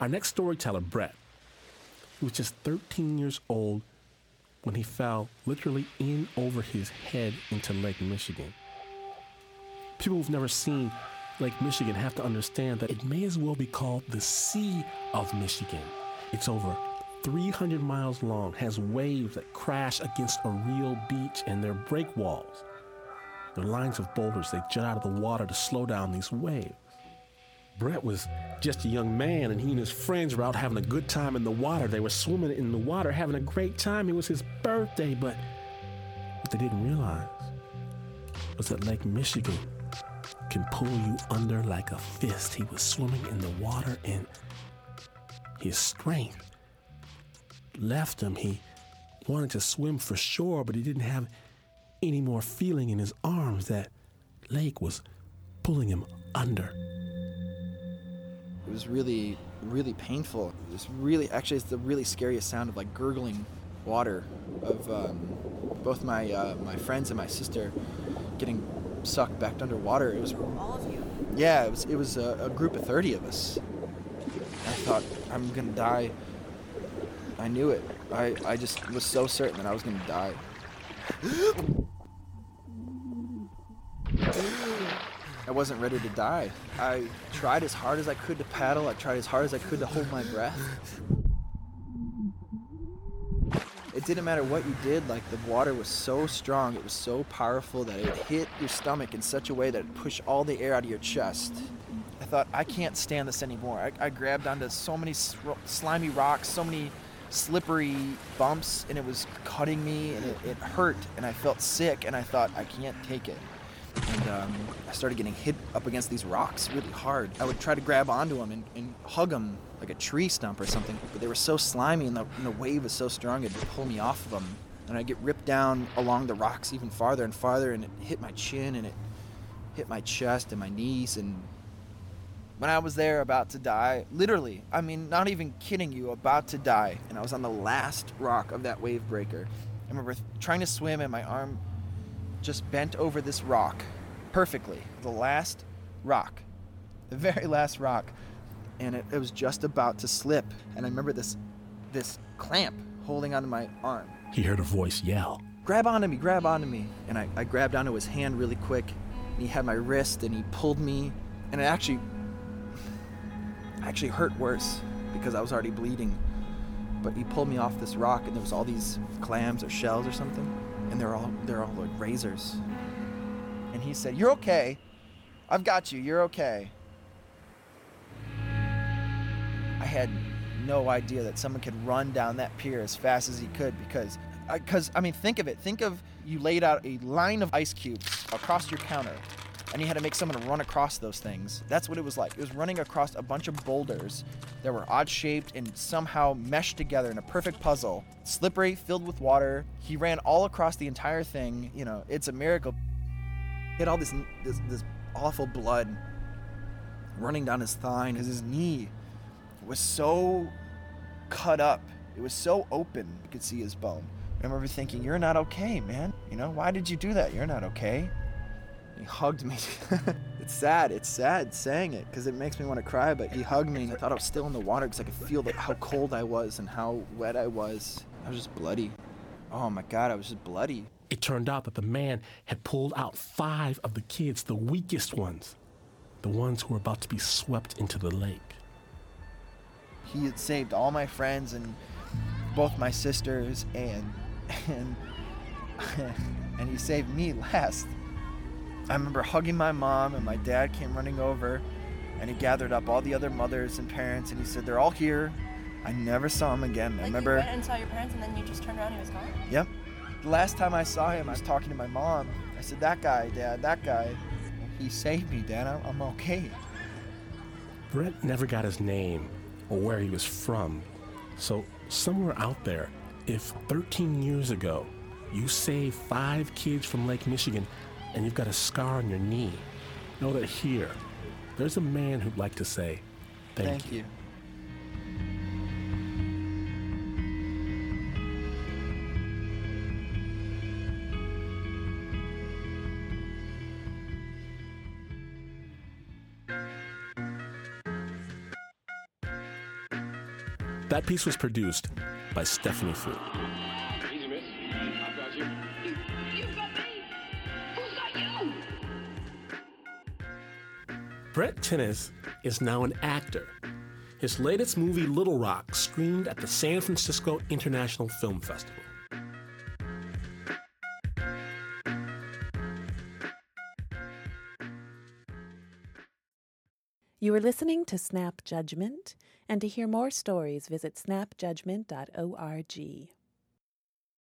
Our next storyteller, Brett, he was just 13 years old when he fell literally in over his head into Lake Michigan. People who've never seen Lake Michigan have to understand that it may as well be called the Sea of Michigan. It's over 300 miles long, has waves that crash against a real beach, and they're break walls. They're lines of boulders that jut out of the water to slow down these waves. Brett was just a young man, and he and his friends were out having a good time in the water. They were swimming in the water, having a great time. It was his birthday, but what they didn't realize was that Lake Michigan can pull you under like a fist. He was swimming in the water, and his strength left him. He wanted to swim for shore, but he didn't have any more feeling in his arms. That lake was pulling him under. It was really, really painful. It was really, actually, it's the really scariest sound of like gurgling water of um, both my uh, my friends and my sister getting sucked back underwater. It was All of you. yeah, it was it was a, a group of thirty of us. I thought I'm gonna die. I knew it. I I just was so certain that I was gonna die. I wasn't ready to die. I tried as hard as I could to paddle. I tried as hard as I could to hold my breath. It didn't matter what you did, like the water was so strong, it was so powerful that it hit your stomach in such a way that it pushed all the air out of your chest. I thought, I can't stand this anymore. I, I grabbed onto so many slimy rocks, so many slippery bumps, and it was cutting me, and it, it hurt, and I felt sick, and I thought, I can't take it and um, I started getting hit up against these rocks really hard. I would try to grab onto them and, and hug them like a tree stump or something, but they were so slimy and the, and the wave was so strong it'd pull me off of them. And I'd get ripped down along the rocks even farther and farther, and it hit my chin and it hit my chest and my knees. And when I was there about to die, literally, I mean, not even kidding you, about to die, and I was on the last rock of that wave breaker. I remember trying to swim and my arm just bent over this rock perfectly. The last rock. The very last rock. And it, it was just about to slip. And I remember this this clamp holding onto my arm. He heard a voice yell. Grab onto me, grab onto me. And I, I grabbed onto his hand really quick. And he had my wrist and he pulled me. And it actually actually hurt worse because I was already bleeding. But he pulled me off this rock and there was all these clams or shells or something. And they're all they're all like razors. And he said, You're okay. I've got you, you're okay. I had no idea that someone could run down that pier as fast as he could because because I mean think of it. Think of you laid out a line of ice cubes across your counter and you had to make someone run across those things. That's what it was like. It was running across a bunch of boulders that were odd shaped and somehow meshed together in a perfect puzzle. Slippery, filled with water. He ran all across the entire thing. You know, it's a miracle. He had all this this, this awful blood running down his thigh and his knee was so cut up. It was so open. You could see his bone. I remember thinking, "You're not okay, man. You know why did you do that? You're not okay." He hugged me. it's sad. It's sad saying it because it makes me want to cry. But he hugged me, and I thought I was still in the water because I could feel the, how cold I was and how wet I was. I was just bloody. Oh my god, I was just bloody. It turned out that the man had pulled out five of the kids, the weakest ones, the ones who were about to be swept into the lake. He had saved all my friends and both my sisters, and and and he saved me last. I remember hugging my mom, and my dad came running over, and he gathered up all the other mothers and parents, and he said, "They're all here." I never saw him again. I remember. you went and saw your parents, and then you just turned around and he was gone. Yep. The last time I saw him, I was talking to my mom. I said, "That guy, Dad, that guy, he saved me, Dad. I'm, I'm okay." Brett never got his name or where he was from. So, somewhere out there, if 13 years ago you saved five kids from Lake Michigan and you've got a scar on your knee, know that here, there's a man who'd like to say, Thank, Thank you. you. That piece was produced by Stephanie Foo. Brett Tinnis is now an actor. His latest movie, Little Rock, screened at the San Francisco International Film Festival. You are listening to Snap Judgment, and to hear more stories, visit snapjudgment.org.